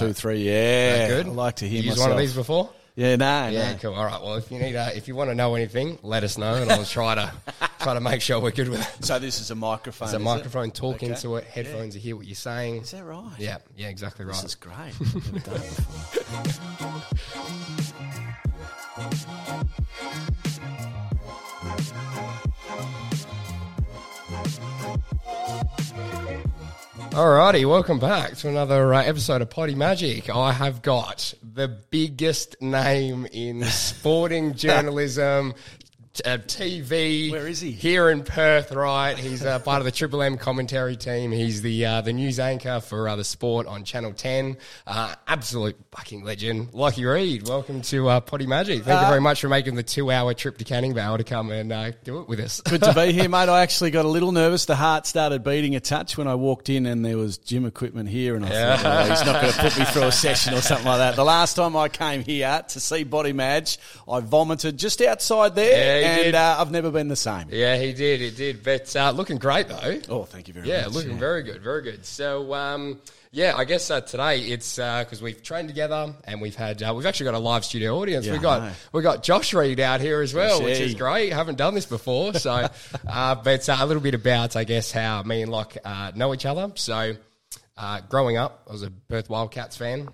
Two, three, yeah. Good. I like to hear you used one of these before? Yeah, no, Yeah, no. cool. All right. Well, if you need, uh, if you want to know anything, let us know, and I'll try to try to make sure we're good with it. So this is a microphone. There's a is it? microphone, talk Okay. into it, headphones to hear what you're saying. Is that right? Yeah, yeah, exactly right. This is great. Alrighty, welcome back to another uh, episode of Potty Magic. I have got the biggest name in sporting journalism, uh, TV. Where is he? Here in Perth, right? He's uh, part of the Triple M commentary team. He's the uh, the news anchor for uh, the sport on Channel Ten. Uh, absolute fucking legend, Lachy Reid. Welcome to uh, Potty Magic. Thank you very much for making the two hour trip to Canning Vale to come and uh, do it with us. Good to be here, mate. I actually got a little nervous. The heart started beating a touch when I walked in, and there was gym equipment here, and I thought, oh, he's not going to put me through a session or something like that. The last time I came here to see Body Madge, I vomited just outside there, Yeah, and uh, I've never been the same. Yeah, he did. He did. But uh, looking great though. Oh, thank you very much. Yeah, much. looking very good, very good. So, um, yeah, I guess uh, today it's because we've trained together and we've had uh, we've actually got a live studio audience. Yeah, we got we got Josh Reid out here as well, which is great. Haven't done this before, so uh, but uh, a little bit about I guess how me and Locke uh, know each other. So, uh, growing up, I was a Perth Wildcats fan.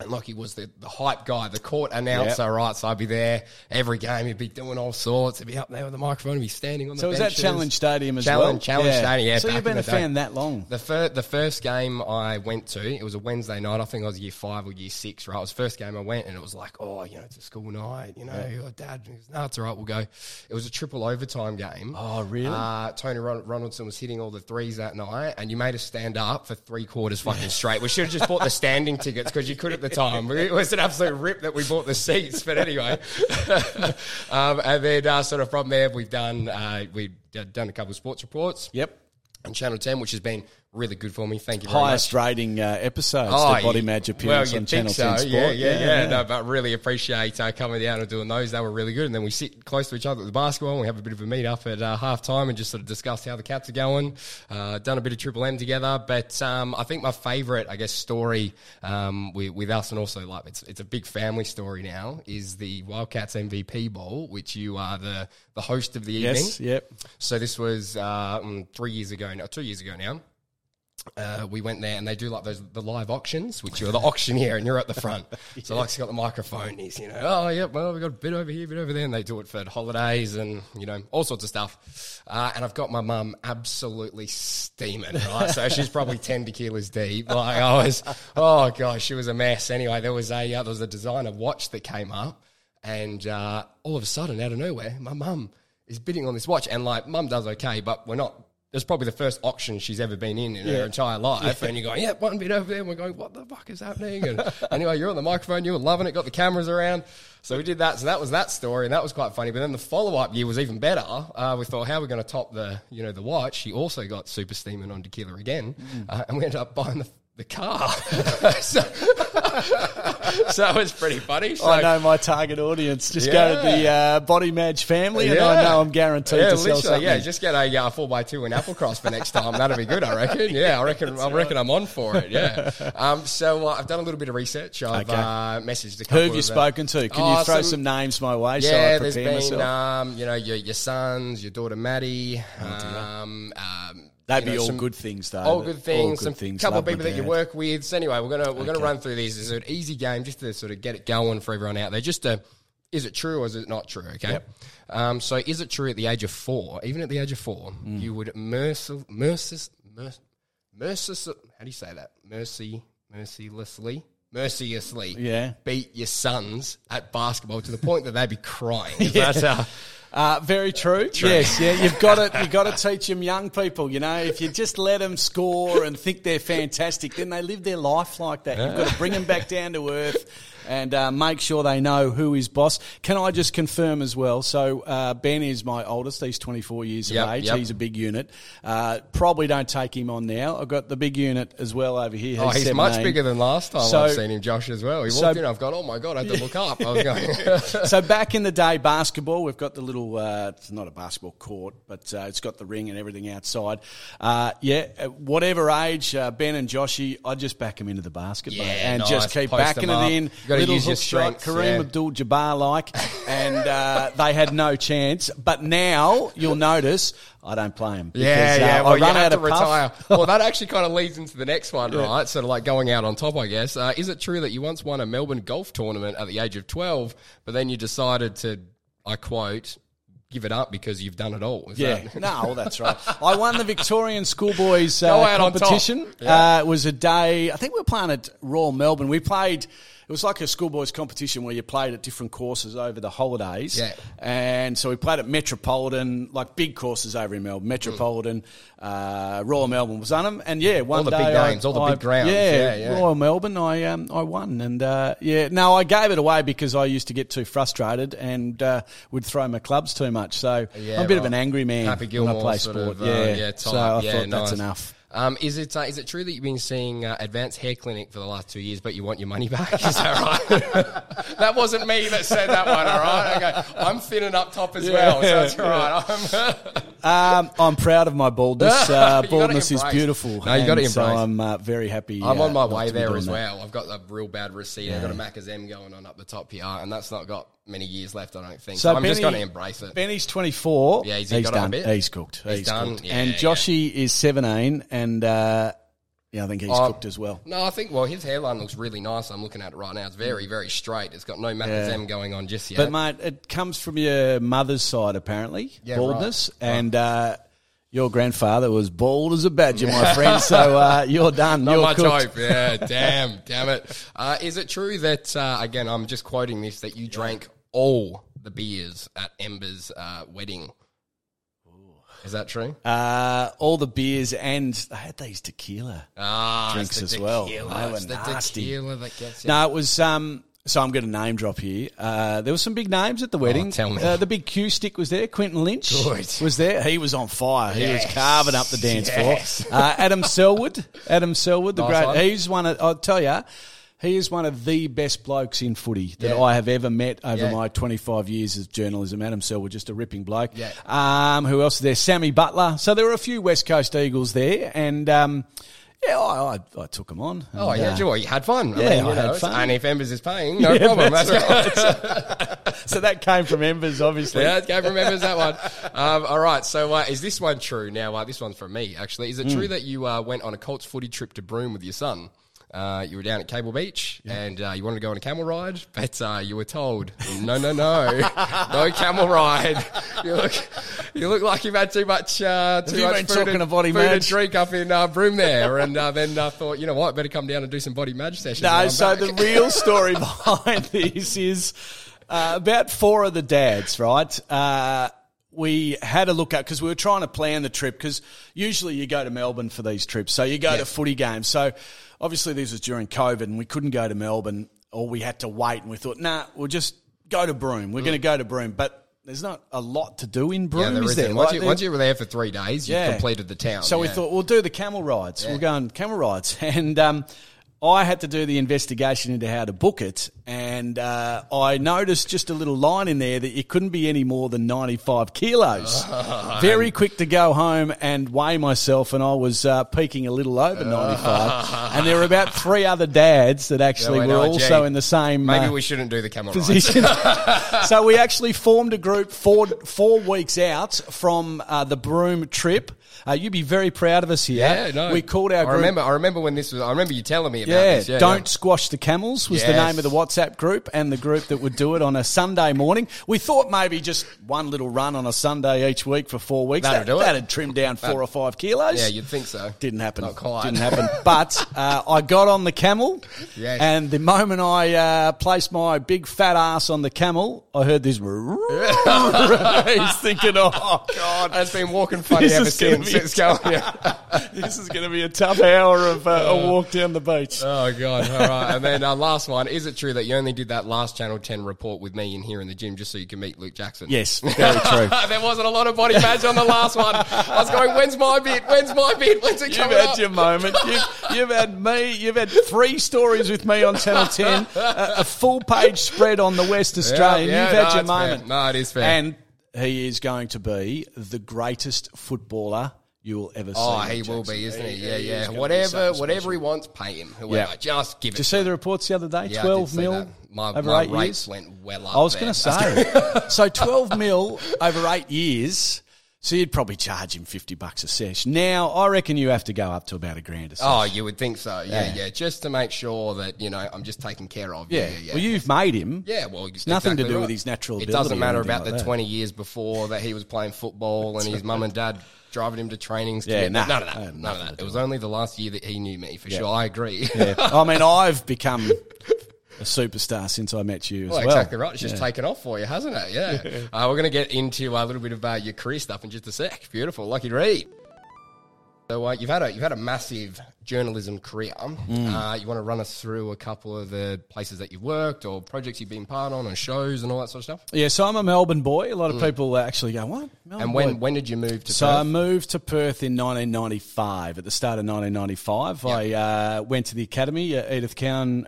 And Lachy was the, the hype guy, the court announcer, Yep. right? So I'd be there every game. He'd be doing all sorts. He'd be up there with the microphone. He'd be standing on the So was that. Challenge Stadium as Challenge- well? Challenge Stadium, yeah, So you've been a the day. fan that long? The, fir- the first game I went to, it was a Wednesday night. I think I was year five or year six, right? It was the first game I went, and it was like, oh, you know, it's a school night, you know, your dad, goes, no, it's all right, we'll go. It was a triple overtime game. Oh, really? Uh, Tony Ron- Ronaldson was hitting all the threes that night, and you made us stand up for three quarters fucking straight. We should have just bought the standing tickets because you could at the time. It was an absolute rip that we bought the seats, but anyway. um, and then uh, sort of from there, we've done uh, we've done a couple of sports reports Yep. on Channel 10, which has been really good for me. Thank you very Highest much. rating uh, episodes, Oh, the Body Madge well, appearance you'd on Channel so. 10 Sport. Yeah, yeah, yeah, No, but really appreciate uh, coming down and doing those. They were really good. And then we sit close to each other at the basketball and we have a bit of a meet up at uh, half time and just sort of discuss how the Cats are going. Uh, done a bit of Triple M together. But um, I think my favourite, I guess, story um, with, with us and also like it's, it's a big family story now is the Wildcats MVP Bowl, which you are the, the host of the evening. Yes, yep. So this was uh, mm, three years ago now, two years ago now. Uh, we went there and they do like those the live auctions, which you're the auctioneer and you're at the front. So Like's got the microphone. He's you know, oh yeah, well we got a bit over here, bit over there, and they do it for holidays and you know all sorts of stuff. Uh, and I've got my mum absolutely steaming, right? so she's probably ten tequilas deep. Like I was, oh gosh, she was a mess. Anyway, there was a uh, there was a designer watch that came up, and uh, all of a sudden, out of nowhere, my mum is bidding on this watch, and like mum does okay, but we're not. It's probably the first auction she's ever been in in her entire life, and you're going, yeah, one bit over there. And we're going, what the fuck is happening? And anyway, you're on the microphone, you were loving it, got the cameras around, so we did that. So that was that story, and that was quite funny. But then the follow up year was even better. Uh, we thought, how are we going to top the you know the watch? She also got super steaming on tequila again, uh, and we ended up buying the the car. so, so it was pretty funny. So, I know my target audience. Just go to the uh, Body Madge family, and Yeah. I know I'm guaranteed Yeah, to sell something. Yeah, just get a uh, four x two in Applecross for next time. That'll be good, I reckon. Yeah, I reckon. I reckon I'm on for it. Yeah. Um, so uh, I've done a little bit of research. I've Okay. uh, messaged a Who have you of, uh, spoken to? Can oh, you throw some, names my way so I Yeah, there's prepare been myself? um, you know your, your sons, your daughter Maddie, Oh, um, um, They'd be know, all some- good things, though. all good things. All some good things. couple of people that you work with. So anyway, we're gonna we're gonna run through these. It's an easy game just to sort of get it going for everyone out there. Just to, is it true or is it not true? Okay. Um, so is it true at the age of four, even at the age of four, Mm. you would mercil mercis merc mercis how do you say that? Mercy mercilessly mercilessly Yeah. beat your sons at basketball to the point that they'd be crying. Is that how- Uh, very true. Yes, yeah. You've got to you got to teach them young people. You know, if you just let them score and think they're fantastic, then they live their life like that. You've got to bring them back down to earth and uh, make sure they know who is boss. Can I just confirm as well? So uh, Ben is my oldest. He's 24 years Yep, of age. yep. He's a big unit. Uh, probably don't take him on now. I've got the big unit as well over here. Oh, he's much bigger than last time So- I've seen him, Josh, as well. He so- walked in, I've gone, oh my God, I had to look up. I was going, so back in the day, basketball, we've got the little, uh, it's not a basketball court, but uh, it's got the ring and everything outside. Uh, yeah, at whatever age, uh, Ben and Joshy, I'd just back them into the basket, Yeah, and nice. just keep Post backing it in. Gotta little use your strengths, Kareem yeah. Abdul-Jabbar like, and uh, they had no chance. But now, you'll notice, I don't play them. Yeah, because, yeah. uh, Well, I you run have out to of retire. puff. well, that actually kind of leads into the next one, right? Sort of like going out on top, I guess. Uh, is it true that you once won a Melbourne golf tournament at the age of 12, but then you decided to, I quote, give it up because you've done it all? Is Yeah, that- no, that's right. I won the Victorian Schoolboys uh, out on top. competition. Yeah. Uh, it was a day. I think we were playing at Royal Melbourne. We played. It was like a schoolboys competition where you played at different courses over the holidays. Yeah. And so we played at Metropolitan, like big courses over in Melbourne. Metropolitan, uh, Royal Melbourne was on them, and yeah, one of the big day I- all the I- big grounds. Yeah, Yeah, yeah. Royal Melbourne, I um, I won, and uh, yeah, no, I gave it away because I used to get too frustrated and uh, would throw my clubs too much. So Yeah, I'm a bit of an angry man Happy when I play sport. of, uh, yeah, yeah, so. I Yeah, thought that's enough. Um, is it uh, is it true that you've been seeing uh, Advanced Hair Clinic for the last two years, but you want your money back? Is that right? that wasn't me that said that one. All right, okay. I'm thinning up top as well, so that's all right. I'm, Um, I'm proud of my baldness. Uh, baldness is beautiful. No, you gotta and So. I'm uh, very happy. I'm uh, on my way there as that. well. I've got a real bad receipt. I've got a Macca's M going on up the top here, and that's not got many years left, I don't think. So, I'm just going to embrace it. Benny's 24. Yeah, he's- he got on a done. bit? He's cooked. He's He's, done? cooked. Yeah, and yeah. Joshy is 17, and uh, yeah, I think he's cooked as well. No, I think well his hairline looks really nice. I'm looking at it right now. It's very, very straight. It's got no Macca's Yeah. Going on just yet. But mate, it comes from your mother's side apparently, Yeah, baldness, right. and uh, your grandfather was bald as a badger, my friend. So uh, you're done. Not you're much cooked. hope. Yeah, damn, damn it. Uh, is it true that uh, again? I'm just quoting this that you drank all the beers at Ember's uh, wedding. Is that true? Uh, all the beers and they had these tequila. Ah, drinks the as well. tequila. They were It's the nasty. tequila that gets you. No, it was. Um, so I'm going to name drop here. Uh, there were some big names at the wedding. Oh, tell me. Uh, the big Q stick was there. Quentin Lynch Good. was there. He was on fire. He was carving up the dance Yes. floor. Uh, Adam Selwood. Adam Selwood, the Nice great. one. He's one of. I'll tell you. He is one of the best blokes in footy that Yeah. I have ever met over Yeah. my 25 years of journalism. Adam Selwood, just a ripping bloke. Yeah. Um, who else is there? Sammy Butler. So there were a few West Coast Eagles there, and um, yeah, I, I, I took them on. Oh yeah, uh, Joy, you had fun. Yeah, I mean, you I had know, fun. And if Embers is paying, no Yeah, problem. that's That's so that came from Embers, obviously. Yeah, Gabe remembers that one. Um, all right, so uh, is this one true? Now, uh, this one's from me, actually. Is it Hmm. true that you uh, went on a Colts footy trip to Broome with your son? Uh, you were down at Cable Beach and uh, you wanted to go on a camel ride, but uh, you were told, no, no, no, no camel ride. You look, you look like you've had too much, uh, too you much food, talking and, Body food and drink up in uh, Broome there. And uh, then uh, thought, you know what, better come down and do some body madge sessions. No, so back. the real story behind this is uh, about four of the dads, right? Uh, we had a look at because we were trying to plan the trip because usually you go to Melbourne for these trips, so you go to footy games. So obviously this was during COVID and we couldn't go to Melbourne, or we had to wait, and we thought, nah, we'll just go to Broome. We're going to go to Broome, but. There's not a lot to do in Broome, yeah, there is there? Once, Like, you, there- once you were there for three days, you Yeah. completed the town. so we thought we'll do the camel rides. Yeah. We'll go on camel rides, and um, I had to do the investigation into how to book it, and uh, I noticed just a little line in there that you couldn't be any more than 95 kilos. Very quick to go home and weigh myself, and I was uh, peaking a little over 95. and there were about three other dads that actually we were know, also gee, in the same Maybe uh, we shouldn't do the camel position. so we actually formed a group four four weeks out from uh, the Broome trip. Uh, you'd be very proud of us here. Yeah, no. We called our I group. remember. I remember when this was. I remember you telling me about Yeah. Yeah, don't yeah. squash the camels was the name of the WhatsApp group and the group that would do it on a Sunday morning. We thought maybe just one little run on a Sunday each week for four weeks. That'll that, do it. That'd trim down four or five kilos. Yeah, you'd think so. Didn't happen. Not quite. Didn't happen. But uh, I got on the camel, Yes. and the moment I uh, placed my big fat ass on the camel, I heard this. He's thinking, "Oh God, It's been walking funny This ever since. It's going. Yeah. this is going to be a tough hour of uh, a walk down the beach." Oh god! All right, and then uh, last one. Is it true that you only did that last Channel Ten report with me in here in the gym just so you can meet Luke Jackson? Yes, very true. there wasn't a lot of body madge on the last one. I was going, when's my bit? When's my bit? When's it You've coming had up? your moment. You've, you've had me. You've had three stories with me on Channel 10, a, a full page spread on the West Australian. yeah, You've had your it's fair. moment. No, it is fair. And he is going to be the greatest footballer you will ever oh, see. Oh, he Jackson. will be, isn't he? Yeah, yeah. Whatever, whatever he wants, pay him. Whoever, Yeah. just give it. Did you see him. the reports the other day? Yeah, I did 12 see mil that. My, over my eight rates years? went well up. I was going to say. so 12 mil over eight years. So you'd probably charge him 50 bucks a sesh. Now, I reckon you have to go up to about a grand a sesh. Oh, you would think so. Yeah, Yeah. yeah. Just to make sure that you know I'm just taken care of. Yeah, yeah. yeah. Well, you've made him. Yeah, well, It's nothing to do right. with his natural It doesn't matter about like the that. 20 years before that he was playing football and his mum and dad driving him to trainings. Yeah, none of that. I None of that. It was only the last year that he knew me, for Yeah. sure. I agree. Yeah. I mean, I've become a superstar since I met you as Well, well. exactly right. It's just taken off for you, hasn't it? Yeah. uh, we're going to get into a little bit of uh, your career stuff in just a sec. Beautiful. Lucky to read. So uh, you've had a you've had a massive journalism career. Mm. Uh, you want to run us through a couple of the places that you've worked or projects you've been part on, and shows and all that sort of stuff. Yeah, so I'm a Melbourne boy. A lot of people actually go, "What?" Melbourne And when boy?" when did you move to Perth? So Perth? I moved to Perth in 1995. At the start of 1995, I uh, went to the academy, uh, Edith Cowan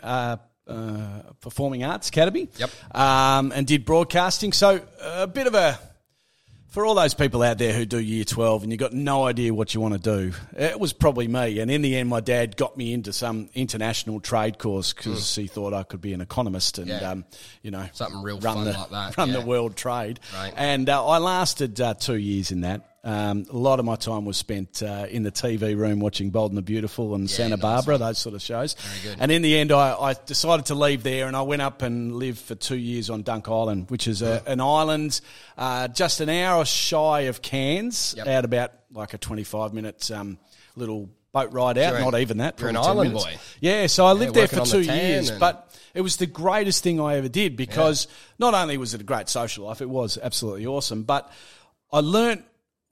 uh, uh, Performing Arts Academy. Yep. Um, and did broadcasting. So a bit of a for all those people out there who do year 12 and you've got no idea what you want to do, it was probably me. And in the end, my dad got me into some international trade course because he thought I could be an economist and, Mm. Yeah. um, you know, Something real run fun the, like that, Run yeah. the world trade. Right. And uh, I lasted uh, two years in that. Um, a lot of my time was spent uh, in the TV room watching Bold and the Beautiful and Santa nice Barbara, those sort of shows. good. And in the end, I, I decided to leave there and I went up and lived for two years on Dunk Island, which is a, an island uh, just an hour shy of Cairns, Yep. out about like a 25 minute um, little boat ride out. You're an- Not even that. you're an island minutes. boy. Yeah, so I lived there for two the years, but it was the greatest thing I ever did because not only was it a great social life, it was absolutely awesome, but I learnt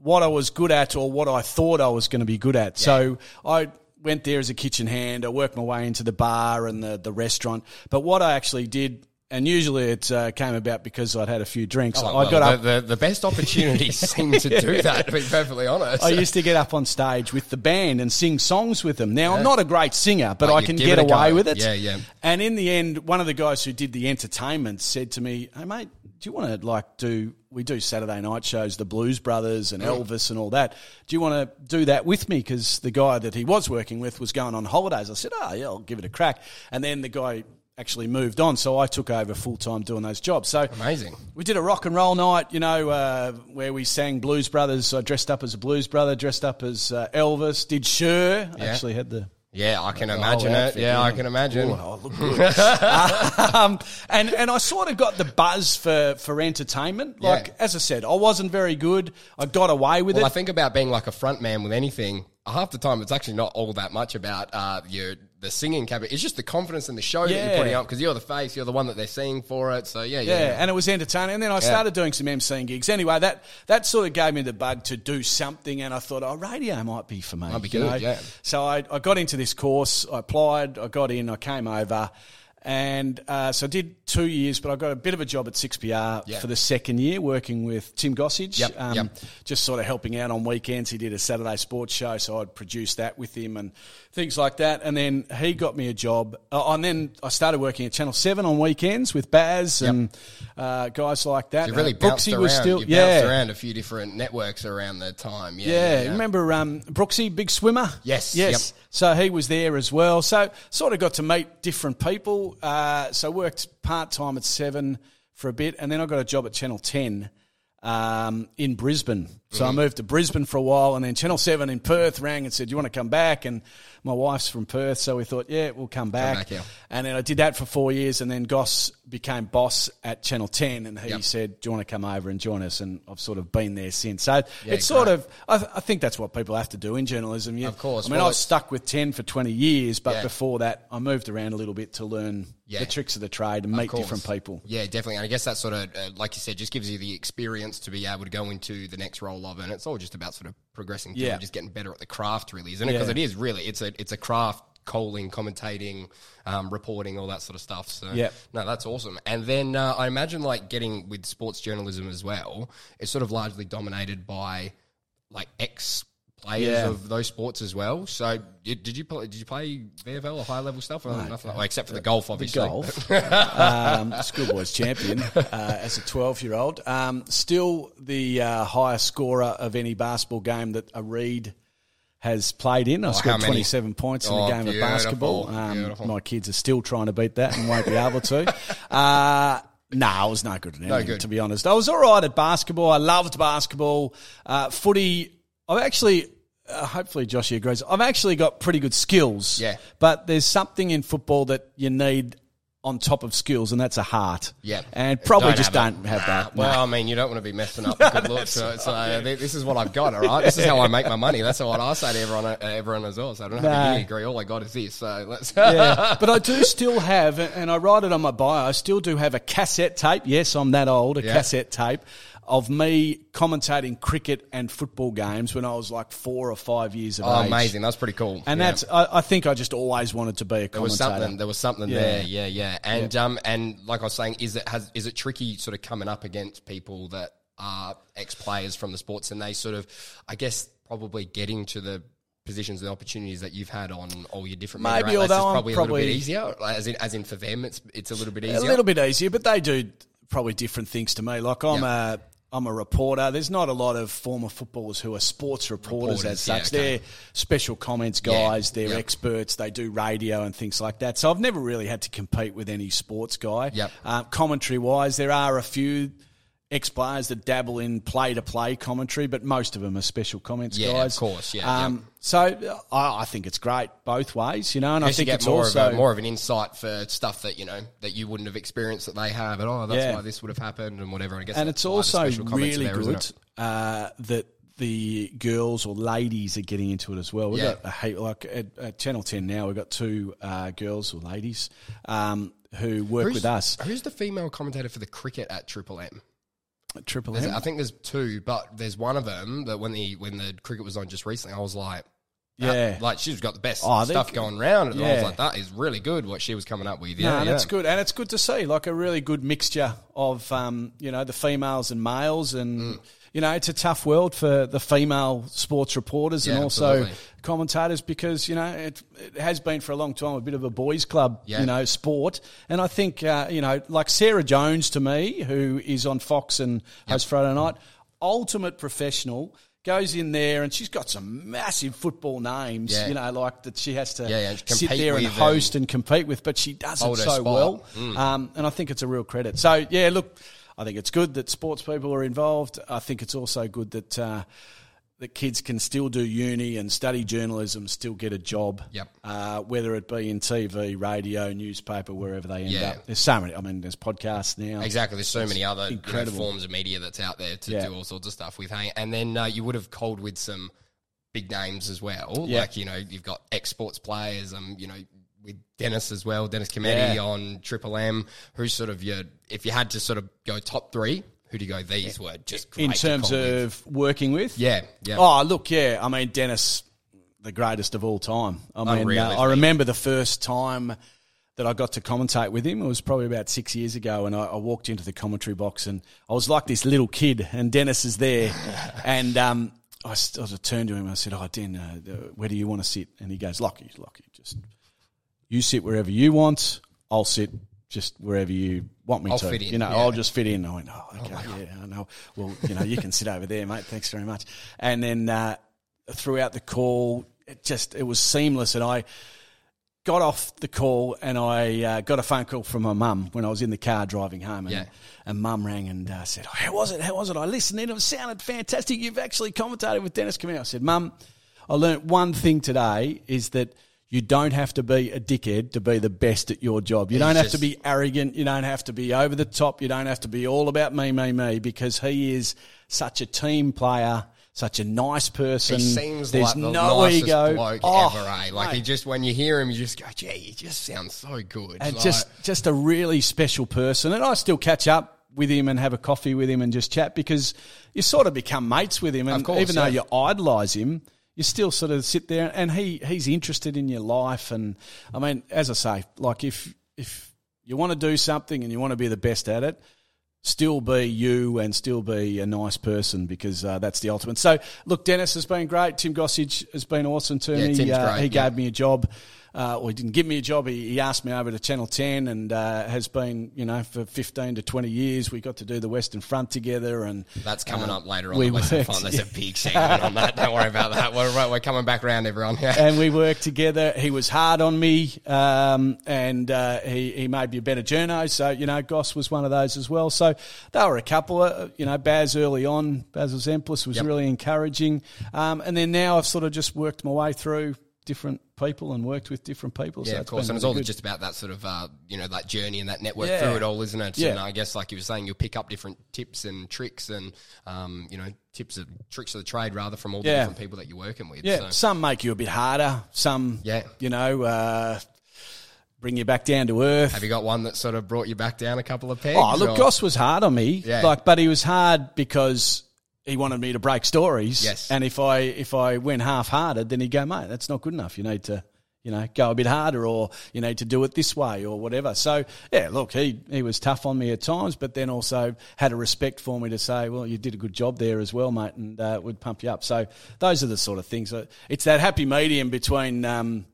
what I was good at or what I thought I was going to be good at. So I went there as a kitchen hand. I worked my way into the bar and the, the restaurant. But what I actually did, and usually it uh, came about because I'd had a few drinks. Oh, I well, got the, up. The, the best opportunities seem to do that, to be perfectly honest. I used to get up on stage with the band and sing songs with them. Now I'm not a great singer, but But I can get away go. with it. Yeah, yeah. And in the end, one of the guys who did the entertainment said to me, "Hey mate, do you want to like do? We do Saturday night shows, the Blues Brothers and Elvis and all that. Do you want to do that with me? Because the guy that he was working with was going on holidays. I said, "Oh yeah, I'll give it a crack." And then the guy actually moved on, so I took over full time doing those jobs. So Amazing. we did a rock and roll night, you know, uh, where we sang Blues Brothers. I dressed up as a blues brother, dressed up as uh, Elvis. Did Sure Yeah. actually had the Yeah, I can the imagine it. outfit, Yeah, I can imagine. Ooh, I look good. um, and and I sort of got the buzz for for entertainment. Like Yeah. as I said, I wasn't very good. I got away with it. Well, I it. think about being like a front man with anything. Half the time, it's actually not all that much about uh, your the singing cabinet. It's just the confidence in the show that you're putting up because you're the face, you're the one that they're seeing for it. So yeah, yeah. yeah, and it was entertaining. And then I started doing some MCing gigs. Anyway, that that sort of gave me the bug to do something, and I thought, oh, radio might be for me. Might be good, know? yeah. So I, I got into this course. I applied. I got in. I came over. And uh, so I did two years, but I got a bit of a job at 6PR Yeah. for the second year, working with Tim Gossage, Yep, um, yep. just sort of helping out on weekends. He did a Saturday sports show, so I'd produce that with him and things like that. And then he got me a job. Uh, and then I started working at Channel 7 on weekends with Baz and uh, guys like that. You really Uh, bounced Brooksy around. was still, you yeah. around a few different networks around the time. Yeah, Yeah, yeah. remember um, Brooksy, big swimmer? Yes, Yes. So he was there as well. So sort of got to meet different people. Uh, so worked part time at 7 for a bit. And then I got a job at Channel 10 um, in Brisbane. So Mm-hmm. I moved to Brisbane for a while, and then Channel Seven in Perth rang and said, "Do you want to come back?" And my wife's from Perth, so we thought, "Yeah, we'll come back." back, yeah. And then I did that for four years, and then Goss became boss at Channel Ten, and he Yep. said, "Do you want to come over and join us?" And I've sort of been there since. So Yeah, it's sort of, I, th- I think that's what people have to do in journalism. You- Of course. I mean, Well, I was stuck with Ten for twenty years, but Yeah. before that, I moved around a little bit to learn Yeah. the tricks of the trade and meet course. different people. Yeah, definitely. And I guess that sort of, uh, like you said, just gives you the experience to be able to go into the next role of it. And it's all just about sort of progressing through Yeah. and just getting better at the craft, really, isn't it? Because Yeah. it is really, it's a, it's a craft, calling, commentating, um, reporting, all that sort of stuff. So, Yeah. no, that's awesome. And then uh, I imagine like getting with sports journalism as well, it's sort of largely dominated by like ex players Yeah. of those sports as well. So did, did you play, did you play VFL or high level stuff or nothing? Like, well, except for the golf, obviously. golf. um, schoolboys champion uh, as a 12 year old. Um, still the uh, highest scorer of any basketball game that a Reid has played in. I how scored 27 points in Oh, a game of basketball. Um, my kids are still trying to beat that and won't be able to. Uh, no, I was no good at anything, good. to be honest. I was all right at basketball. I loved basketball. Uh, footy, I've actually, uh, hopefully Joshy agrees, I've actually got pretty good skills. Yeah. But there's something in football that you need on top of skills, and that's a heart. Yeah. And probably Don't just have don't it. have that. Well, No. I mean, you don't want to be messing up the good looks. So, so uh, th- this is what I've got, all right? This is how I make my money. That's what I say to everyone, uh, everyone as well. So I don't have Nah. to agree. All I got is this. So let's. yeah. But I do still have, and I write it on my bio, I still do have a cassette tape. Yes, I'm that old, a Yeah. cassette tape of me commentating cricket and football games when I was like four or five years of oh, age. amazing. That's pretty cool. And Yeah. that's, I, I think I just always wanted to be a There was commentator. something. There was something Yeah. there. Yeah, yeah. And um, and like I was saying, is it has is it tricky sort of coming up against people that are ex players from the sports, and they sort of, I guess, probably getting to the positions and opportunities that you've had on all your different Maybe, is although I'm probably, a little bit easier. As in, as in for them, it's it's a little bit easier. A little bit easier, but they do probably different things to me. Like I'm Yeah. a I'm a reporter. There's not a lot of former footballers who are sports reporters, Reporters, as yeah, such. okay. They're special comments Yeah, guys. They're yep. experts. They do radio and things like that. So I've never really had to compete with any sports guy. Yep. Uh, commentary wise, there are a few. Ex players that dabble in play to play commentary, but most of them are special comments guys. Yeah, of course, yeah, Um, So uh, I, I think it's great both ways, you know, and I, think you get it's more also of a, more of an insight for stuff that you know that you wouldn't have experienced that they have, and oh, that's Yeah. why this would have happened and whatever. I guess, and it's also special comments are really there, good uh, that the girls or ladies are getting into it as well. We've Yeah. got a like at, at Channel Ten now. We've got two uh, girls or ladies um, who work Who's- with us. Who's the female commentator for the cricket at Triple M? At Triple There's- M. I think there's two, but there's one of them that when the when the cricket was on just recently, I was like, that- Yeah. like she's got the best Oh, they- stuff going round, and I was like, that is really good what she was coming up with. No, Yeah, and yeah. it's good, and it's good to see like a really good mixture of um, you know the females and males, and Mm. You know it's a tough world for the female sports reporters and also absolutely. commentators because you know it, it has been for a long time a bit of a boys' club, Yeah. you know, sport, and I think uh, you know like Sarah Jones to me, who is on Fox and hosts Friday night, ultimate professional. Goes in there and she's got some massive football names, Yeah. you know, like that she has to Yeah, yeah, sit there and host and compete with, but she does it so spot. well. Mm. Um, and I think it's a real credit. So, yeah, look, I think it's good that sports people are involved. I think it's also good that uh, that kids can still do uni and study journalism, still get a job. Yep. Uh, whether it be in TV, radio, newspaper, wherever they end Yeah. up. There's so many. I mean, there's podcasts now. Exactly. There's so many other you know, incredible. forms of media that's out there to Yeah. do all sorts of stuff with. Hey, and then uh, you would have called with some big names as well. Yeah. Like you know, you've got ex sports players. Um, you know, with Dennis as well, Dennis Cometti Yeah. on Triple M. Who's sort of your? If you had to sort of go top three, who do you go? These were just in terms call with. of working with. yeah, yeah. Oh, look, yeah. I mean, Dennis, the greatest of all time. I mean, Unreal, uh, I remember the first time that I got to commentate with him. It was probably about six years ago, and I, I walked into the commentary box, and I was like this little kid, and Dennis is there, and um, I of turned to him and I said, "Oh, Den, uh, where do you want to sit?" And he goes, "Lachy, Lachy, just you sit wherever you want. I'll sit just wherever you want me I'll to. fit in, You know, yeah. I'll just fit in." I went, "Oh, okay, yeah, I know. Well, you know, you can sit over there, mate. Thanks very much." And then uh, throughout the call, it just it was seamless, and I got off the call and I uh, got a phone call from my mum when I was in the car driving home. And, Yeah. and mum rang and uh, said, oh, How was it? How was it? I listened in. It sounded fantastic. You've actually commentated with Dennis Cometti. I said, Mum, I learnt one thing today is that you don't have to be a dickhead to be the best at your job. You don't have to be arrogant. You don't have to be over the top. You don't have to be all about me, me, me, because he is such a team player, such a nice person. He seems There's like the no nicest ego. bloke Oh, ever, eh? Like mate. he just when you hear him, you just go, "Gee, he just sounds so good." and Like- just just a really special person. And I still catch up with him and have a coffee with him and just chat because you sort of become mates with him. And Of course, even though you idolise him, you still sort of sit there and he he's interested in your life. And I mean, as I say, like if if you want to do something and you want to be the best at it. Still be you and still be a nice person because uh, that's the ultimate. So, look, Dennis has been great. Tim Gossage has been awesome to Yeah, me. Uh, great, he yeah. gave me a job. Uh, well, he didn't give me a job. He, he asked me over to Channel 10 and uh, has been, you know, for 15 to 20 years. We got to do the Western Front together. and That's coming uh, up later on we the Western worked- Front. There's a big segment on that. Don't worry about that. We're, we're coming back around, everyone. Yeah. and we worked together. He was hard on me, um, and uh, he he made me a better journo. So you know, Goss was one of those as well. So they were a couple. Of, you know, Baz early on, Basil Zempilas was Yep. really encouraging, um, and then now I've sort of just worked my way through different people and worked with different people. Yeah, so of course, and it's all good. just about that sort of, uh, you know, that journey and that network Yeah. through it all, isn't it? Yeah. And I guess, like you were saying, you'll pick up different tips and tricks and, um, you know, tips of tricks of the trade rather from all the Yeah. different people that you're working with. Yeah, So. some make you a bit harder. Some, Yeah. you know, uh, bring you back down to earth. Have you got one that sort of brought you back down a couple of pegs? Oh, look, or- Goss was hard on me. Yeah. Like, but he was hard because he wanted me to break stories. Yes. And if I if I went half hearted, then he'd go, mate, that's not good enough. You need to, you know, go a bit harder, or you need to do it this way, or whatever. So yeah, look, he he was tough on me at times, but then also had a respect for me to say, well, you did a good job there as well, mate, and uh, would pump you up. So those are the sort of things. It's that happy medium between. Um,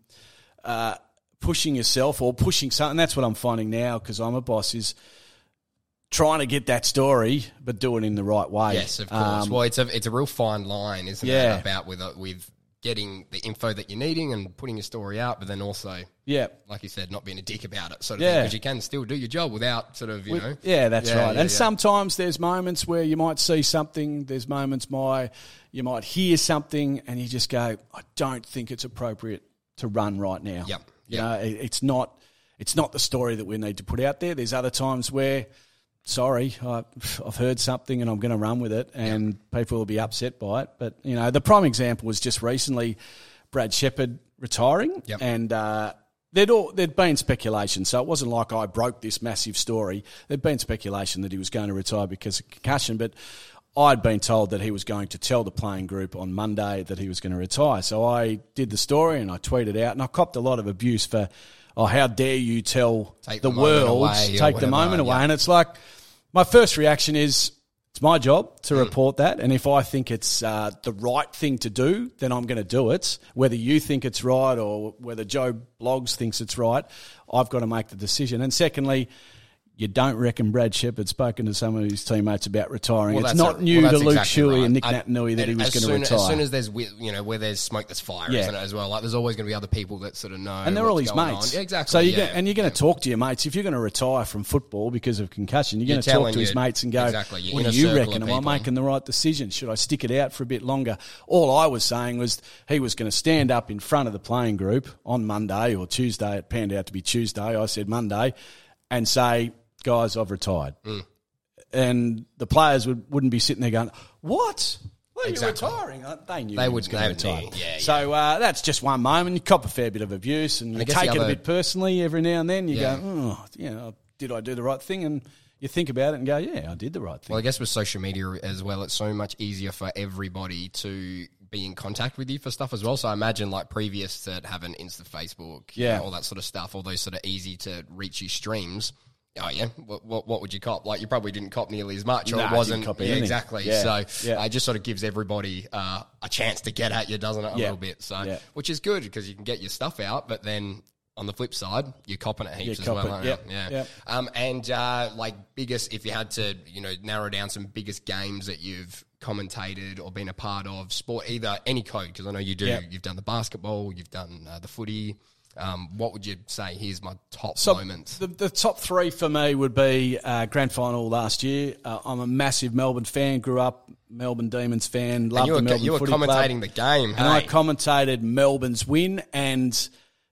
uh, pushing yourself or pushing something. That's what I'm finding now because I'm a boss is trying to get that story, but do it in the right way. Yes, of course. Um, well, it's a it's a real fine line, isn't Yeah. it? About with uh, with getting the info that you're needing and putting your story out, but then also, yeah. like you said, not being a dick about it, sort of Yeah. because you can still do your job without sort of you We- know. yeah, that's Yeah, right. yeah, and yeah. sometimes there's moments where you might see something. There's moments my you might hear something, and you just go, "I don't think it's appropriate to run right now." Yep, You know, it, it's not. It's not the story that we need to put out there. There's other times where, sorry, I, I've heard something and I'm going to run with it, and people will be upset by it. But you know, the prime example was just recently, Brad Sheppard retiring, Yep. and. Uh, There'd, all, there'd been speculation, so it wasn't like I broke this massive story. There'd been speculation that he was going to retire because of concussion, but I'd been told that he was going to tell the playing group on Monday that he was going to retire. So I did the story and I tweeted out, and I copped a lot of abuse for, oh, how dare you tell Take the, the world, away take the moment away. yeah. And it's like, my first reaction is, it's my job to Mm. report that, and if I think it's uh, the right thing to do, then I'm going to do it. Whether you think it's right or whether Joe Blogs thinks it's right, I've got to make the decision. And secondly, you don't reckon Brad Sheppard spoken to some of his teammates about retiring? Well, it's not a- new well, to Luke exactly Shuey right. and Nick Naitanui that he was going to retire. As soon as there's, you know, where there's smoke, there's fire, Yeah. isn't it, as well? Like, there's always going to be other people that sort of know. and they're all his mates. Yeah, exactly. So you yeah. and you're going to talk to your mates if you're going to retire from football because of concussion. You're, You're going to talk to his mates and go, exactly, "What do you reckon? Am I making the right decision? Should I stick it out for a bit longer?" All I was saying was he was going to stand up in front of the playing group on Monday or Tuesday. It panned out to be Tuesday. I said Monday, and say, "Guys, I've retired." Mm. And the players would, wouldn't be sitting there going, "What?" Well, Exactly. you're retiring. Uh, They knew They would- going retire. yeah, yeah. So uh, that's just one moment. You cop a fair bit of abuse, and you guess the take it a bit personally every now and then. You Yeah. go, oh, you know, did I do the right thing? And you think about it and go, yeah, I did the right thing. Well, I guess with social media as well, it's so much easier for everybody to be in contact with you for stuff as well. So I imagine like previous to having Insta, Facebook, you Yeah. know, all that sort of stuff, all those sort of easy to reach you streams. Oh yeah, what, what, what would you cop? Like you probably didn't cop nearly as much, or Nah, it wasn't. cop yeah, anything. exactly. Yeah, So yeah. uh, it just sort of gives everybody uh, a chance to get at you, doesn't it? A Yeah. little bit. So Yeah. which is good because you can get your stuff out, but then. On the flip side, you're copping it heaps You as well, yep. Yeah. yep. Um, and uh, like biggest, if you had to, you know, narrow down some biggest games that you've commentated or been a part of, sport either any code, because I know you do. Yep. You've done the basketball, you've done uh, the footy. Um, what would you say? Here's my top So moments. the, the top three for me would be uh, grand final last year. Uh, I'm a massive Melbourne fan. Grew up Melbourne Demons fan. Love you the Melbourne you were Footy Club. commentating the game, and I commentated Melbourne's win. And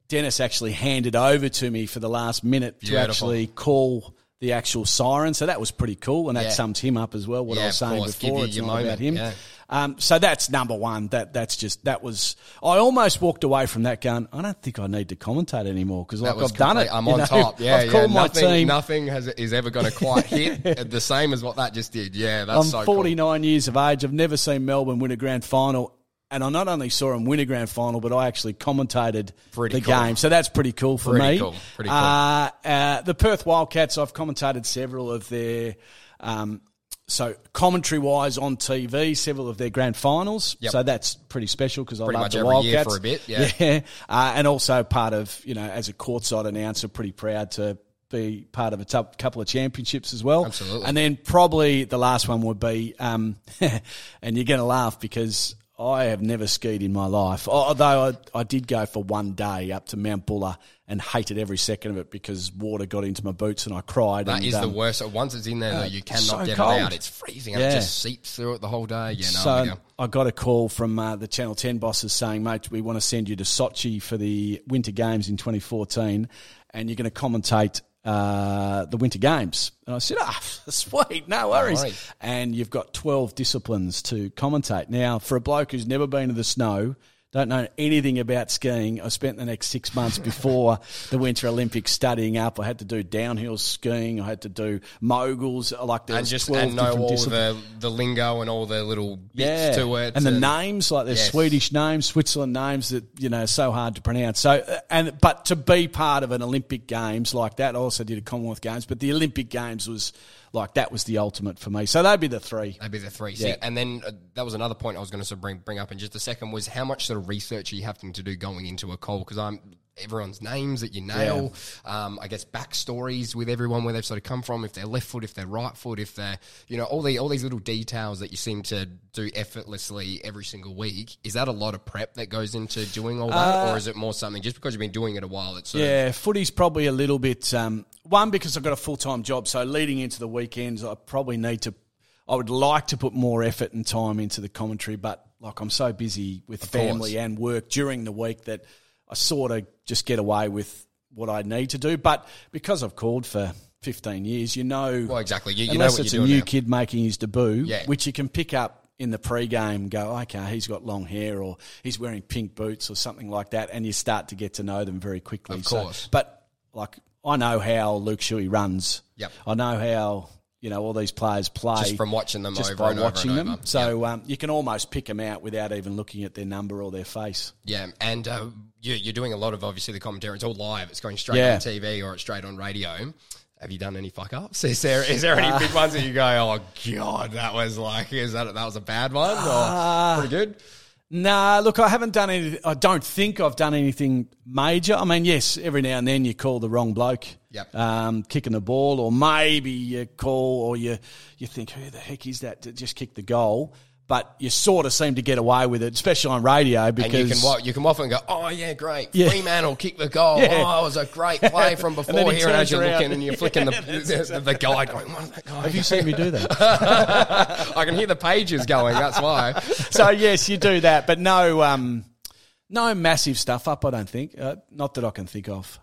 Dennis actually handed over to me for the last minute Beautiful. to actually call the actual siren. So that was pretty cool, and that Yeah. sums him up as well. What Yeah, I was saying course. Before, it's not about him. yeah. Um, so that's number one. That that's just that was. I almost walked away from that going. I don't think I need to commentate anymore because like I've done it. I'm on know. top. Yeah, I've yeah. called my nothing, team. Nothing has is ever going to quite hit the same as what that just did. Yeah, that's I'm so cool. 49 years of age. I've never seen Melbourne win a grand final. And I not only saw them win a grand final, but I actually commentated Pretty the cool. game. So that's pretty cool for Pretty me. cool. Pretty cool. Uh, uh, the Perth Wildcats, I've commentated several of their, um, so commentary wise on TV, several of their grand finals. Yep. So that's pretty special because I love the Wildcats for a bit, yeah. yeah. Uh, and also part of you know as a courtside announcer, pretty proud to be part of a t- couple of championships as well. Absolutely. And then probably the last one would be, um, and you're going to laugh because I have never skied in my life. Although I, I did go for one day up to Mount Buller and hated every second of it because water got into my boots and I cried. That and, is the um, worst. Once it's in there, though, you cannot so get cold. it out. It's freezing. and Yeah. It just seeps through it the whole day. Yeah, no, so go. I got a call from uh, the Channel 10 bosses saying, mate, we want to send you to Sochi for the Winter Games in 2014 and you're going to commentate uh, the Winter Games. And I said, ah, sweet, no worries. worries. And you've got 12 disciplines to commentate. Now, for a bloke who's never been to the snow, don't know anything about skiing. I spent the next six months before the Winter Olympics studying up. I had to do downhill skiing. I had to do moguls. Like there and just 12 and know all disciplines the the lingo and all the little bits to it, and the names, like the Yes. Swedish names, Switzerland names that you know are so hard to pronounce. So, uh, and but to be part of an Olympic Games like that, I also did a Commonwealth Games, but the Olympic Games was like that was the ultimate for me. So they'd be the three. That'd be the three. See, Yeah. and then uh, that was another point I was going to sort of bring bring up in just a second was how much sort of research are you having to do going into a call because I'm everyone's names that you nail. Um, I guess backstories with everyone where they've sort of come from, if they're left foot, if they're right foot, if they're you know all the all these little details that you seem to do effortlessly every single week. Is that a lot of prep that goes into doing all that, or is it more something just because you've been doing it a while? It's sort of, Uh, Yeah, footy's probably a little bit. Um, one because I've got a full time job, so leading into the weekends, I probably need to. I would like to put more effort and time into the commentary, but like I'm so busy with family course. and work during the week that I sort of just get away with what I need to do. But because I've called for 15 years, you know, Well, exactly. You, you know unless what it's a new now. kid making his debut, Yeah. which you can pick up in the pre-game go, okay, he's got long hair or he's wearing pink boots or something like that, and you start to get to know them very quickly. Of So- course. but like I know how Luke Shuey runs. Yep. I know how you know all these players play Just from watching them just over by and over watching them. over. So um, you can almost pick them out without even looking at their number or their face. Yeah, and uh, you, you're doing a lot of obviously the commentary. It's all live. It's going straight Yeah. on TV or it's straight on radio. Have you done any fuck ups? Is there is there any big ones that you go, oh god, that was like, is that that was a bad one or pretty good? Nah, look, I haven't done any. I don't think I've done anything major. I mean, yes, every now and then you call the wrong bloke, Yep. um, kicking the ball, or maybe you call or you you think, who the heck is that to just kick the goal? But you sort of seem to get away with it, especially on radio, because And you can you can often go, oh yeah, great. Yeah. Fremantle kick the goal. Yeah. Oh, it was a great play from And before he here. And as you're around. looking and you're flicking the, Yeah, the, the guide going, what is that guy? have you seen me do that? I can hear the pages going. That's why. so yes, you do that, but no, um, no massive stuff up. I don't think. Uh, not that I can think of.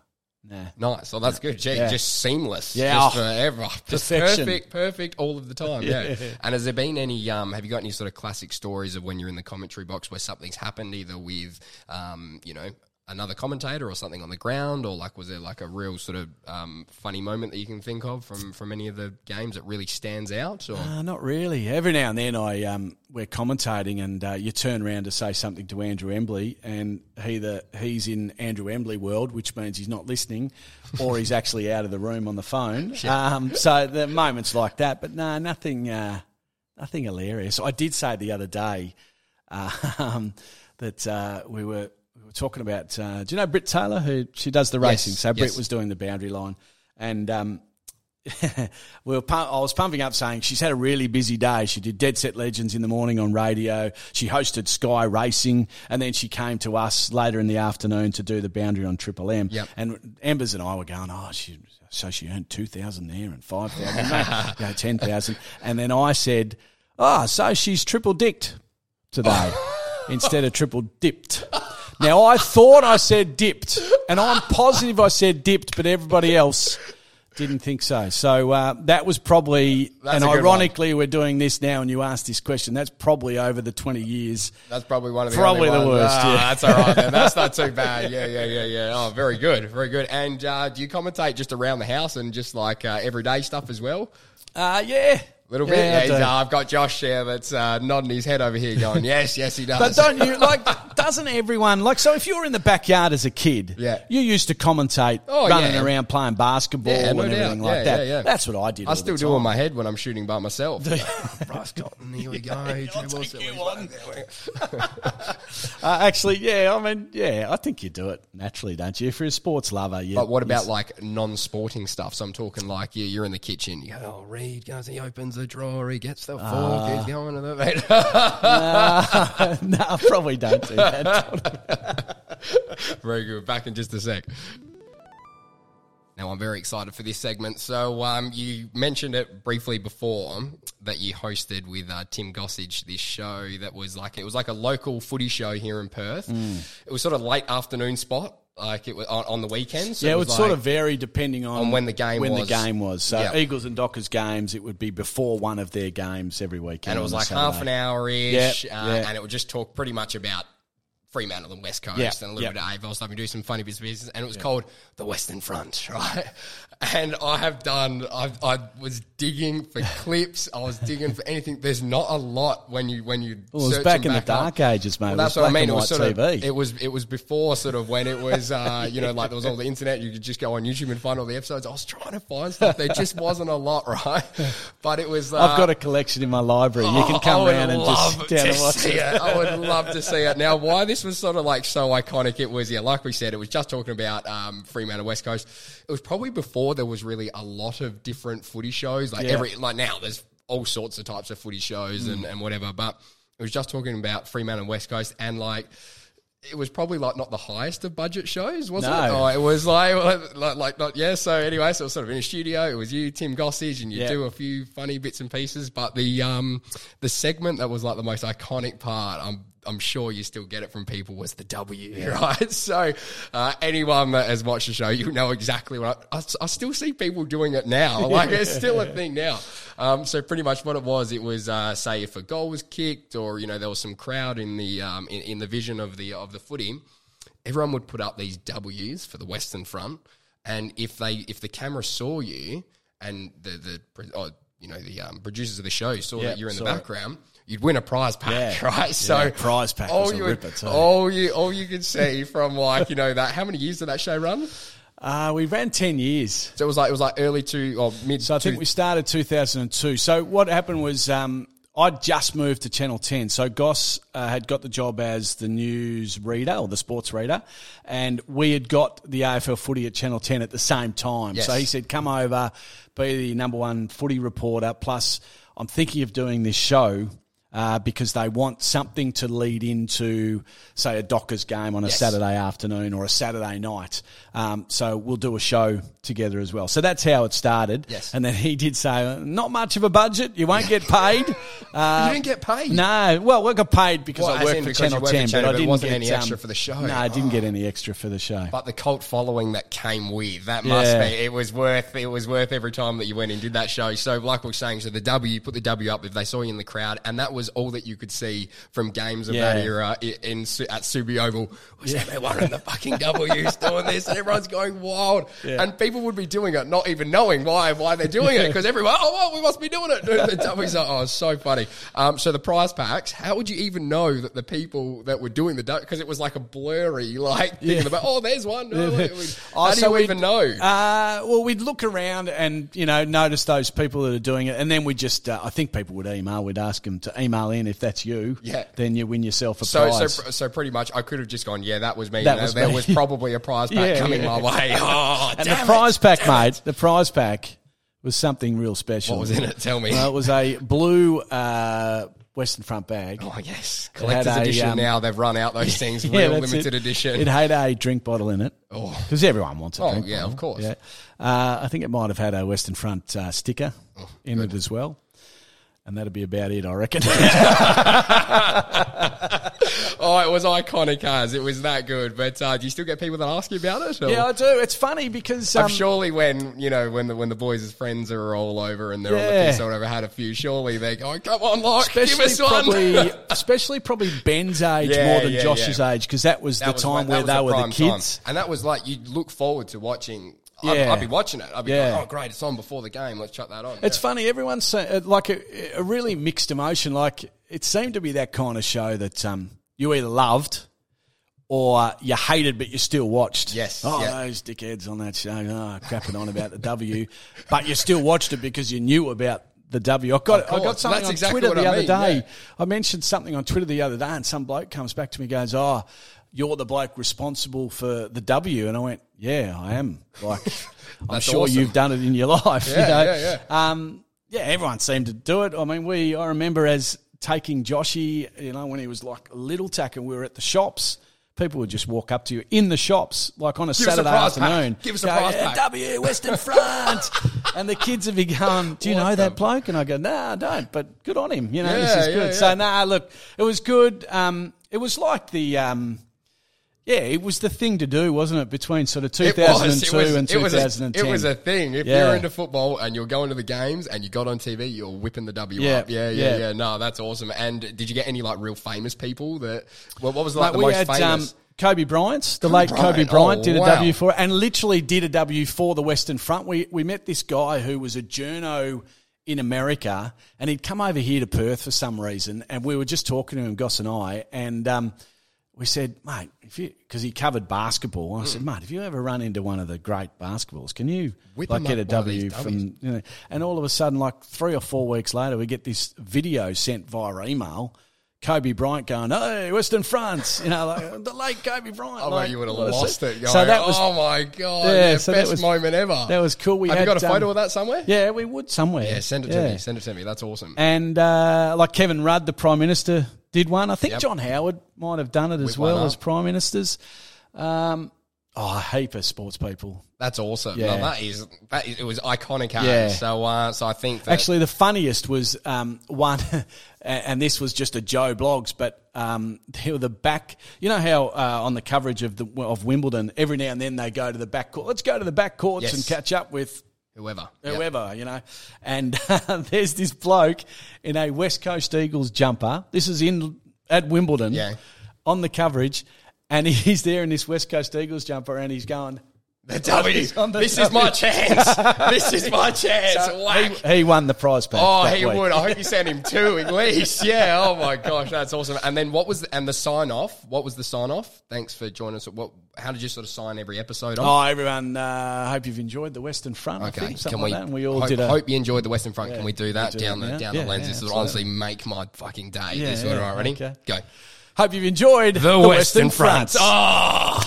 Nah. Nice. Well, that's good. Gee, Yeah. Just seamless. Yeah. Just Oh, forever. Just perfection. perfect, perfect all of the time. Yeah. And has there been any, um, have you got any sort of classic stories of when you're in the commentary box where something's happened either with, um, you know, another commentator or something on the ground, or like was there like a real sort of um, funny moment that you can think of from from any of the games that really stands out? Or Uh, not really. Every now and then, I um, we're commentating, and uh, you turn around to say something to Andrew Embley, and he the he's in Andrew Embley world, which means he's not listening, or he's actually out of the room on the phone. Um, so the moments like that, but no, nothing, uh, nothing hilarious. I did say the other day uh, um, that uh, we were talking about. Uh, do you know Britt Taylor, who she does the racing? So Britt yes. was doing the boundary line, and. Um, we were pump, I was pumping up saying she's had a really busy day. She did Dead Set Legends in the morning on radio. She hosted Sky Racing, and then she came to us later in the afternoon to do the boundary on Triple M. Yep. And Embers and I were going, oh, she, so she earned two thousand there and five thousand, you know, ten thousand. And then I said, oh, so she's triple dicked today instead of triple dipped. Now I thought I said dipped, and I'm positive I said dipped, but everybody else didn't think so. So uh, that was probably, That's and ironically, we're doing this now, and you asked this question. That's probably over the twenty years. That's probably one of the Probably the worst, Ah, yeah. That's all right. That's not too bad. Yeah, yeah, yeah, yeah. Oh, very good, very good. And uh, do you commentate just around the house and just like uh, everyday stuff as well? Uh, yeah, little bit. Yeah, Yeah, uh, I've got Josh here that's uh, nodding his head over here, going, "Yes, yes, he does." But don't you like? Doesn't everyone like? So if you're in the backyard as a kid, Yeah. you used to commentate, Oh, running yeah. around playing basketball Yeah, and no doubt. everything like Yeah, that. yeah, yeah. That's what I did. I all still the do in time. my head when I'm shooting by myself. you? Bryce Cotton, here we go. I'll Jimmy take Wilson, you he's on. right there. Uh, actually, yeah, I mean, yeah, I think you do it naturally, don't you? If you're a sports lover, you. But what about like non-sporting stuff? So I'm talking like you, you're in the kitchen. You go, oh, Reid goes, he opens the drawer, he gets the fork, he's going to the. Uh, no, I probably don't do that. Very good. Back in just a sec. Now I'm very excited for this segment. So um, you mentioned it briefly before that you hosted with uh, Tim Gossage this show that was like it was like a local footy show here in Perth. Mm. It was sort of late afternoon spot, like it was on, on the weekends. So yeah, it would sort of vary depending on, on when the game when was. the game was. So Yeah. Eagles and Dockers games, it would be before one of their games every weekend, and it was like half an hour ish, Yep, uh, yeah. and it would just talk pretty much about Fremantle and West Coast Yeah, and a little bit of AFL stuff and do some funny bits of business. And it was called the Western Front, right? And I have done, I, I was digging for clips, I was digging for anything. There's not a lot when you, when you, Well, it was back in the back up. dark ages, mate. Well, that's was what I mean. It was sort TV. of, it was, it was before sort of when it was, uh, you know, like there was all the internet. You could just go on YouTube and find all the episodes. I was trying to find stuff. There just wasn't a lot, right? But it was. Uh, I've got a collection in my library. You can Oh, come around and just down and watch it. I would love to see it. Now, why this was sort of like so iconic? It was yeah, like we said, it was just talking about um, Fremantle West Coast. It was probably before there was really a lot of different footy shows. Like Yeah. every like now, there's all sorts of types of footy shows Mm. and, and whatever. But it was just talking about Fremantle West Coast and like. It was probably like not the highest of budget shows, was No. it? Oh, it was like, like, like not yeah. So anyway, so it was sort of in a studio. It was you, Tim Gossage, and you Yeah. do a few funny bits and pieces. But the um the segment that was like the most iconic part, I'm I'm sure you still get it from people was the W, right? So uh, anyone that has watched the show, you know exactly what I, I, I still see people doing it now. Like it's still a thing now. Um, so pretty much what it was, it was uh, say if a goal was kicked or you know there was some crowd in the um, in, in the vision of the of the footy, everyone would put up these W's for the Western Front, and if they if the camera saw you and the the oh, you know the um, producers of the show saw Yeah, that you're in the background. it. You'd win a prize pack, Yeah. right? So Yeah, prize pack all you ripper too. all you all you could see from like you know that how many years did that show run? Uh, we ran 10 years. So it was like it was like early to or mid. So I think to, we started 2002. So what happened was um, I just moved to Channel 10. So Goss uh, had got the job as the news reader or the sports reader, and we had got the AFL footy at Channel 10 at the same time. Yes. So he said, "Come over, be the number one footy reporter." Plus, I'm thinking of doing this show. Uh, because they want something to lead into, say, a Dockers game on a Yes. Saturday afternoon or a Saturday night. Um, so we'll do a show together as well. So that's how it started. Yes. And then he did say, not much of a budget. You won't get paid. Uh, you didn't get paid. no, well, we got paid because Well, I worked for Channel you worked for 10, Channel, but I didn't wasn't get any um, extra for the show. No, I didn't get any extra for the show. But the cult following that came with that must Yeah. be it was worth it was worth every time that you went and did that show. So like we were saying, so the W you put the W up if they saw you in the crowd, and that was was all that you could see from games of Yeah. that era i- in, at Subi Oval. Was yeah. everyone in the fucking W's doing this, and everyone's going wild, and people would be doing it, not even knowing why why they're doing it, because everyone, oh well, we must be doing it. The W's are, oh, it's so funny. Um, so the prize packs, how would you even know that the people that were doing the because it was like a blurry like thing in the back. Oh, there's one. Oh. Oh, How do so you even know? Uh, well, we'd look around and you know notice those people that are doing it, and then we just uh, I think people would email. We'd ask them to email in if that's you. Yeah. Then you win yourself a So, prize. so, so pretty much, I could have just gone, yeah, that was me. That There- was there me. was probably a prize pack Yeah, coming yeah. my way. Oh, and the it. prize pack, mate, the prize pack was something real special. What was in it? Tell me. Well, it was a blue uh, Western front bag. oh, yes. Collector's a, edition um, now. They've run out those things. Yeah, Real limited it. edition. It had a drink bottle in it Oh, because everyone wants a Oh, drink yeah, bottle. of course. Yeah, uh, I think it might have had a Western Front uh, sticker Oh, in it as well, and that'd be about it, I reckon. oh, it was iconic as. It was that good. But uh, do you still get people that ask you about it? or- yeah, I do. It's funny because um, surely when you know when the when the boys' friends are all over and they're on the Yeah. piss or whatever, had a few. Surely they go, "Come on, Locke, give Especially us one." probably, especially probably Ben's age Yeah, more than yeah, Josh's yeah. age because that was That the was time when- where they the were the prime time. kids. and that was like you'd look forward to watching. I'd, Yeah. I'd be watching it. I'd be Yeah. like, "Oh, great! It's on before the game. Let's chuck that on." It's Yeah. funny. Everyone's uh, like a, a really mixed emotion. Like it seemed to be that kind of show that um, you either loved or you hated, but you still watched. Yes, Oh, yeah. those dickheads on that show, oh, crapping on about the W, but you still watched it because you knew about the W. I got I got something That's on exactly Twitter the I other mean, day. yeah. I mentioned something on Twitter the other day, and some bloke comes back to me, and goes, "Oh, you're the bloke responsible for the W," and I went, "Yeah, I am." Like, I'm sure awesome. you've done it in your life. you know? yeah, yeah. Um, yeah, everyone seemed to do it. I mean, we I remember as taking Joshy, you know, when he was like a little tack and we were at the shops. People would just walk up to you in the shops, like on a a Saturday pack. afternoon. Give us a Go, prize "Yeah, pack." W Western Front, and the kids would be going, "Do you know that bloke?" And I go, "Nah, I don't." But good on him. You know, this is yeah, good. yeah. So nah, look, it was good. Um, it was like the. Um, yeah, it was the thing to do, wasn't it? Between sort of It 2002 was, was, and it was 2010. A, it was a thing. If Yeah. you're into football and you're going to the games and you got on TV, you're whipping the W Yeah, up. Yeah, yeah, yeah. yeah, No, that's awesome. And did you get any like real famous people that? Well, what was like Mate, the we most had famous? um, Kobe Bryant, the late Bryant. Kobe Bryant, Oh, did a wow. W for it, and literally did a W for the Western Front. We we met this guy who was a journo in America, and he'd come over here to Perth for some reason, and we were just talking to him, Goss and I, and um, we said, mate, if you because he covered basketball, I said, Mm. mate, if you ever run into one of the great basketballs, can you Whip like get a up one of W from? You know, and all of a sudden, like three or four weeks later, we get this video sent via email. Kobe Bryant going, hey, Western France, you know, like the late Kobe Bryant. I like, you would have lost it. Going, so that was, oh my god, Yeah, yeah, so best was- moment ever. that was cool. We Have had, you got a photo um, of that somewhere? Yeah, we would somewhere. Yeah, send it to me. Send it to me. That's awesome. And uh, like Kevin Rudd, the Prime Minister, did one. I think Yep. John Howard might have done it as one well as Prime Ministers. Um, oh, a heap of sports people. That's awesome. Yeah. No, that is that is, it was iconic. Yeah. So uh, so I think that, Actually, the funniest was um, one, and this was just a Joe Bloggs, but um, the back. You know how uh, on the coverage of the of Wimbledon, every now and then they go to the back court. Let's go to the back courts Yes. and catch up with whoever, Yep. whoever, you know. And uh, there's this bloke in a West Coast Eagles jumper. This is in at Wimbledon Yeah. on the coverage, and he's there in this West Coast Eagles jumper, and he's going. The W. On the This is my chance. this is my chance. Whack. He, he won the prize pack. Oh, he week. would. I hope you sent him two at least. Yeah. Oh my gosh, that's awesome. And then what was the, and the sign off? What was the sign off? Thanks for joining us. What? How did you sort of sign every episode off? Oh, everyone! Uh, hope you've enjoyed the Western Front. I Okay, think, something can we? like we all hope, did a. hope you enjoyed the Western Front. Yeah, can we do that we do down it the now. down Yeah, the lens? yeah, this will honestly make my fucking day. Yeah, this yeah, all right. Ready? okay. Go. Hope you've enjoyed the, Western, Front. Oh,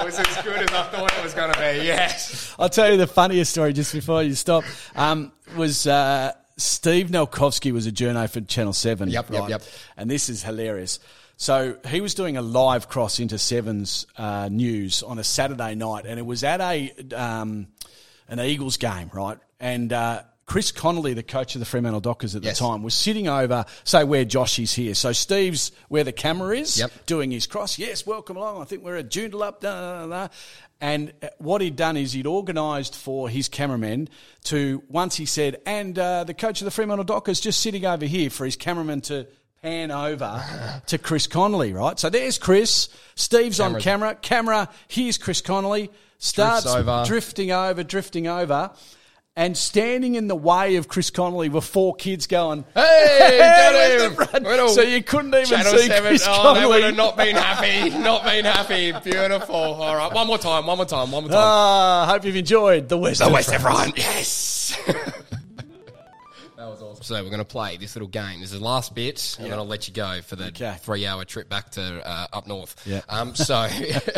it was as good as I thought it was going to be. Yes. I'll tell you the funniest story just before you stop. Um, was uh, Steve Nolkovsky was a journo for Channel Seven. Yep, yep, yep. And this is hilarious. So he was doing a live cross into Seven's uh, news on a Saturday night, and it was at a um, an Eagles game, right? And uh, Chris Connolly, the coach of the Fremantle Dockers at Yes. the time, was sitting over, say, where Josh is here. So Steve's where the camera is, Yep. doing his cross. Yes, welcome along. I think we're at Joondalup. Da, da, da, da. And uh, what he'd done is he'd organised for his cameramen to, once he said, and uh, the coach of the Fremantle Dockers just sitting over here for his cameraman to pan over to Chris Connolly, right? So there's Chris. Steve's on camera. Camera, here's Chris Connolly. Starts over. drifting over, drifting over. And standing in the way of Chris Connolly were four kids going, Hey, where's got him. front?" So you couldn't even Channel see 7. Chris Oh, They would have not been happy. Not been happy. Beautiful. All right, one more time. One more time. One more time. Ah, hope you've enjoyed the West. The West Front. Yes. that was awesome. So we're going to play this little game. This is the last bit, and then I'll let you go for the Okay. three-hour trip back to uh, up north. Yeah. Um. So,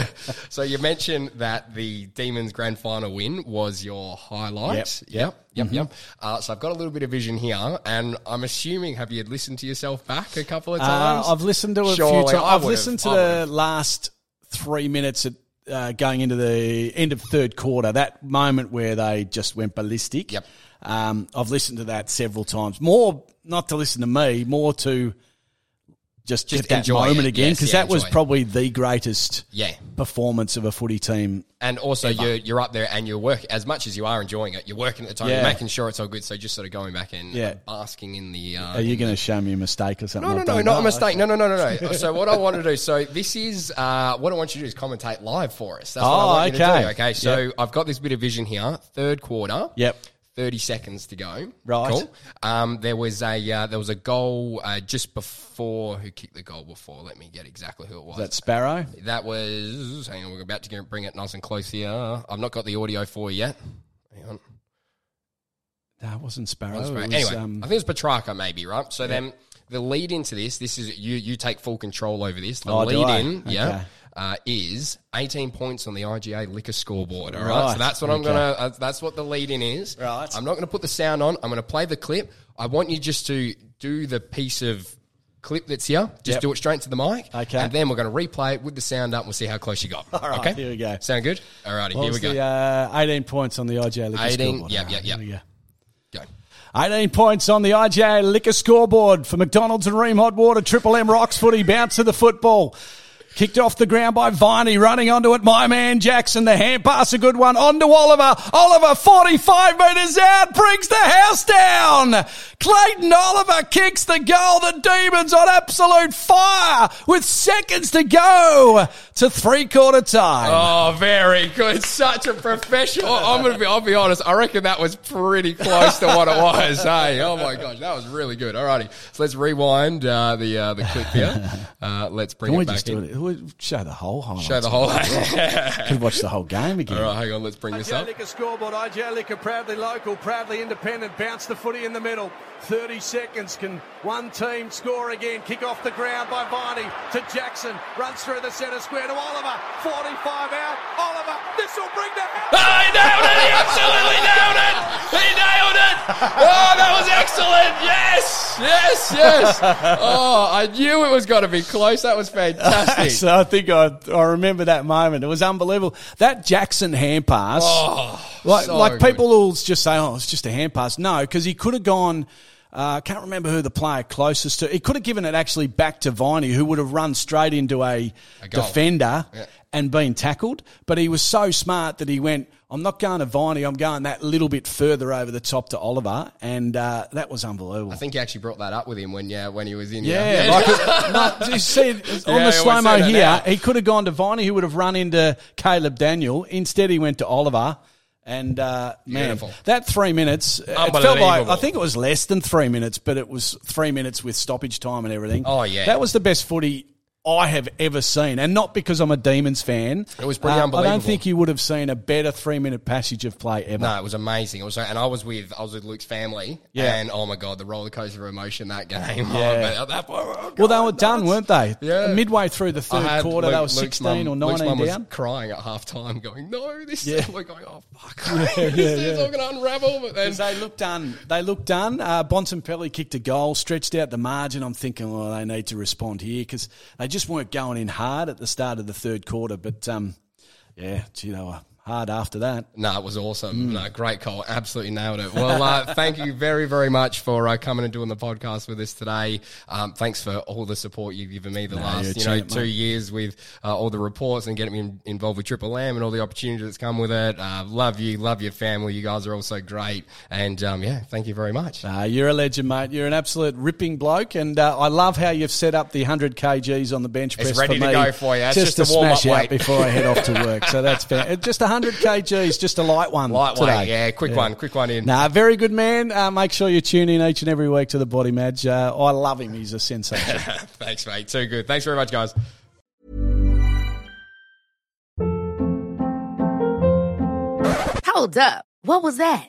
so you mentioned that the Demons grand final win was your highlight. Yep. Yep. Yep. Yep. Uh, so I've got a little bit of vision here, and I'm assuming have you listened to yourself back a couple of Uh, times? I've listened to a Surely, few times. I've listened to the last three minutes at, uh, going into the end of third quarter. That moment where they just went ballistic. Yep. Um, I've listened to that several times. More not to listen to me, more to just, Just get that enjoy moment it. again Yes, because yeah, that was it. probably the greatest Yeah. performance of a footy team. And also, you're, you're up there and you're working, as much as you are enjoying it, you're working at the time, Yeah. you're making sure it's all good. So just sort of going back and Yeah. basking in the. Uh, Are you going to show me a mistake or something? no, no, no, not a mistake. No, no, no, no, no. so what I want to do, so this is, uh, what I want you to do is commentate live for us. That's what I Oh, want you to okay. do. Okay, so Yep. I've got this bit of vision here, third quarter. Yep. 30 seconds to go. Right. Cool. Um, there was a uh, there was a goal uh, just before who kicked the goal before. Let me get exactly who it was. That Sparrow. That was. Hang on, we're about to get, bring it nice and close here. I've not got the audio for you yet. Hang on. It wasn't Sparrow. It right. was, anyway, um, I think it's Petracca, maybe right. So then the lead into this, this is you. You take full control over this. The Oh, lead in, Okay. yeah, uh, is eighteen points on the IGA liquor scoreboard. All right. Right. So that's what I'm gonna. Uh, that's what the lead in is. Right. I'm not gonna put the sound on. I'm gonna play the clip. I want you just to do the piece of. Clip that's here, just Yep. do it straight to the mic. Okay. And then we're going to replay it with the sound up we'll see how close you got. All right, okay. here we go. Sound good? Alrighty, what here we go. the, uh, 18 points on the IGA Liquor 18, scoreboard. All yep, here we go. go. 18 points on the IGA Liquor scoreboard for McDonald's and Rheem Hot Water. Triple M Rocks footy bounce to the football. Kicked off the ground by Viney, running onto it. My man Jackson, the hand pass, a good one. Onto Oliver. Oliver, 45 metres out, brings the house down. Clayton Oliver kicks the goal. The Demons on absolute fire with seconds to go to three quarter time. Oh, very good. Such a professional. I'm gonna be. I'll be honest. I reckon that was pretty close to what it was. Hey, oh my gosh, that was really good. Alrighty, so let's rewind uh, the uh, the clip here. Uh, let's bring Can it we back just do in. it? We'll Show the whole highlights. Show the whole. Could watch the whole game again. All right, hang on. Let's bring this up. Liquor scoreboard. IGA Liquor proudly local, proudly independent. Bounce the footy in the middle. 30 seconds. Can one team score again? Kick off the ground by Viney to Jackson. Runs through the centre square to Oliver. 45 out. Oliver. This will bring the house. Oh, he nailed it! He absolutely nailed it! He nailed it! Oh, that was excellent! Yes! Yes, yes! Oh, I knew it was going to be close. That was fantastic. So I think I, I remember that moment. It was unbelievable. That Jackson hand pass, oh, like, Oh, so like good. people will just say, "Oh, it's just a hand pass." No, because he could have gone. Uh, I can't remember who the player closest to. He could have given it actually back to Viney, who would have run straight into a, A defender Yeah. and been tackled. But he was so smart that he went. I'm not going to Viney. I'm going that little bit further over the top to Oliver, and uh, that was unbelievable. I think you actually brought that up with him when yeah when he was in. Yeah, here. like, no, you see, on Yeah, the slow mo here, now. he could have gone to Viney, who would have run into Caleb Daniel. Instead, he went to Oliver. And uh, man, Beautiful. that three minutes, it felt like. I think it was less than three minutes, but it was three minutes with stoppage time and everything. Oh, yeah. that was the best footy I have ever seen, and not because I'm a Demons fan. It was pretty Uh, I don't think you would have seen a better three minute passage of play ever. No, it was amazing. It was, and I was with I was with Luke's family. Yeah. And oh my god, the roller coaster of emotion that game. Yeah. Oh, that oh, Well, they were done, weren't they? Yeah. Midway through the third quarter, Luke- they were Luke's 16 mum- or Luke's 19 mum down. was crying at half time, going, "No, this Yeah. is." We're going, "Oh fuck, this yeah, is yeah. all going to unravel." But then they looked done. They looked done. Uh, Bontempelli kicked a goal, stretched out the margin. I'm thinking, well, they need to respond here because they just weren't going in hard at the start of the third quarter. But um, yeah, gee, they were hard after that. No, it was awesome. No, great call. Absolutely nailed it. Well, uh, thank you very, very much for uh, coming and doing the podcast with us today. Um, thanks for all the support you've given me the last, you know, champ, two mate. years with uh, all the reports and getting me in- involved with Triple M and all the opportunities that's come with it. Uh, love you, love your family. You guys are all so great. And um, yeah, thank you very much. Uh, you're a legend, mate. You're an absolute ripping bloke, and uh, I love how you've set up the 100 kgs on the bench It's press ready for to me, go for you. It's just, just to a warm-up smash out before I head off to work. So that's fair. Just 100 kgs, just a light one Lightweight, today. yeah, quick one, quick one in. Nah, very good man. Uh, make sure you tune in each and every week to the Body Madge. Uh, I love him. He's a sensation. Thanks, mate. Too good. Thanks very much, guys. Hold up. What was that?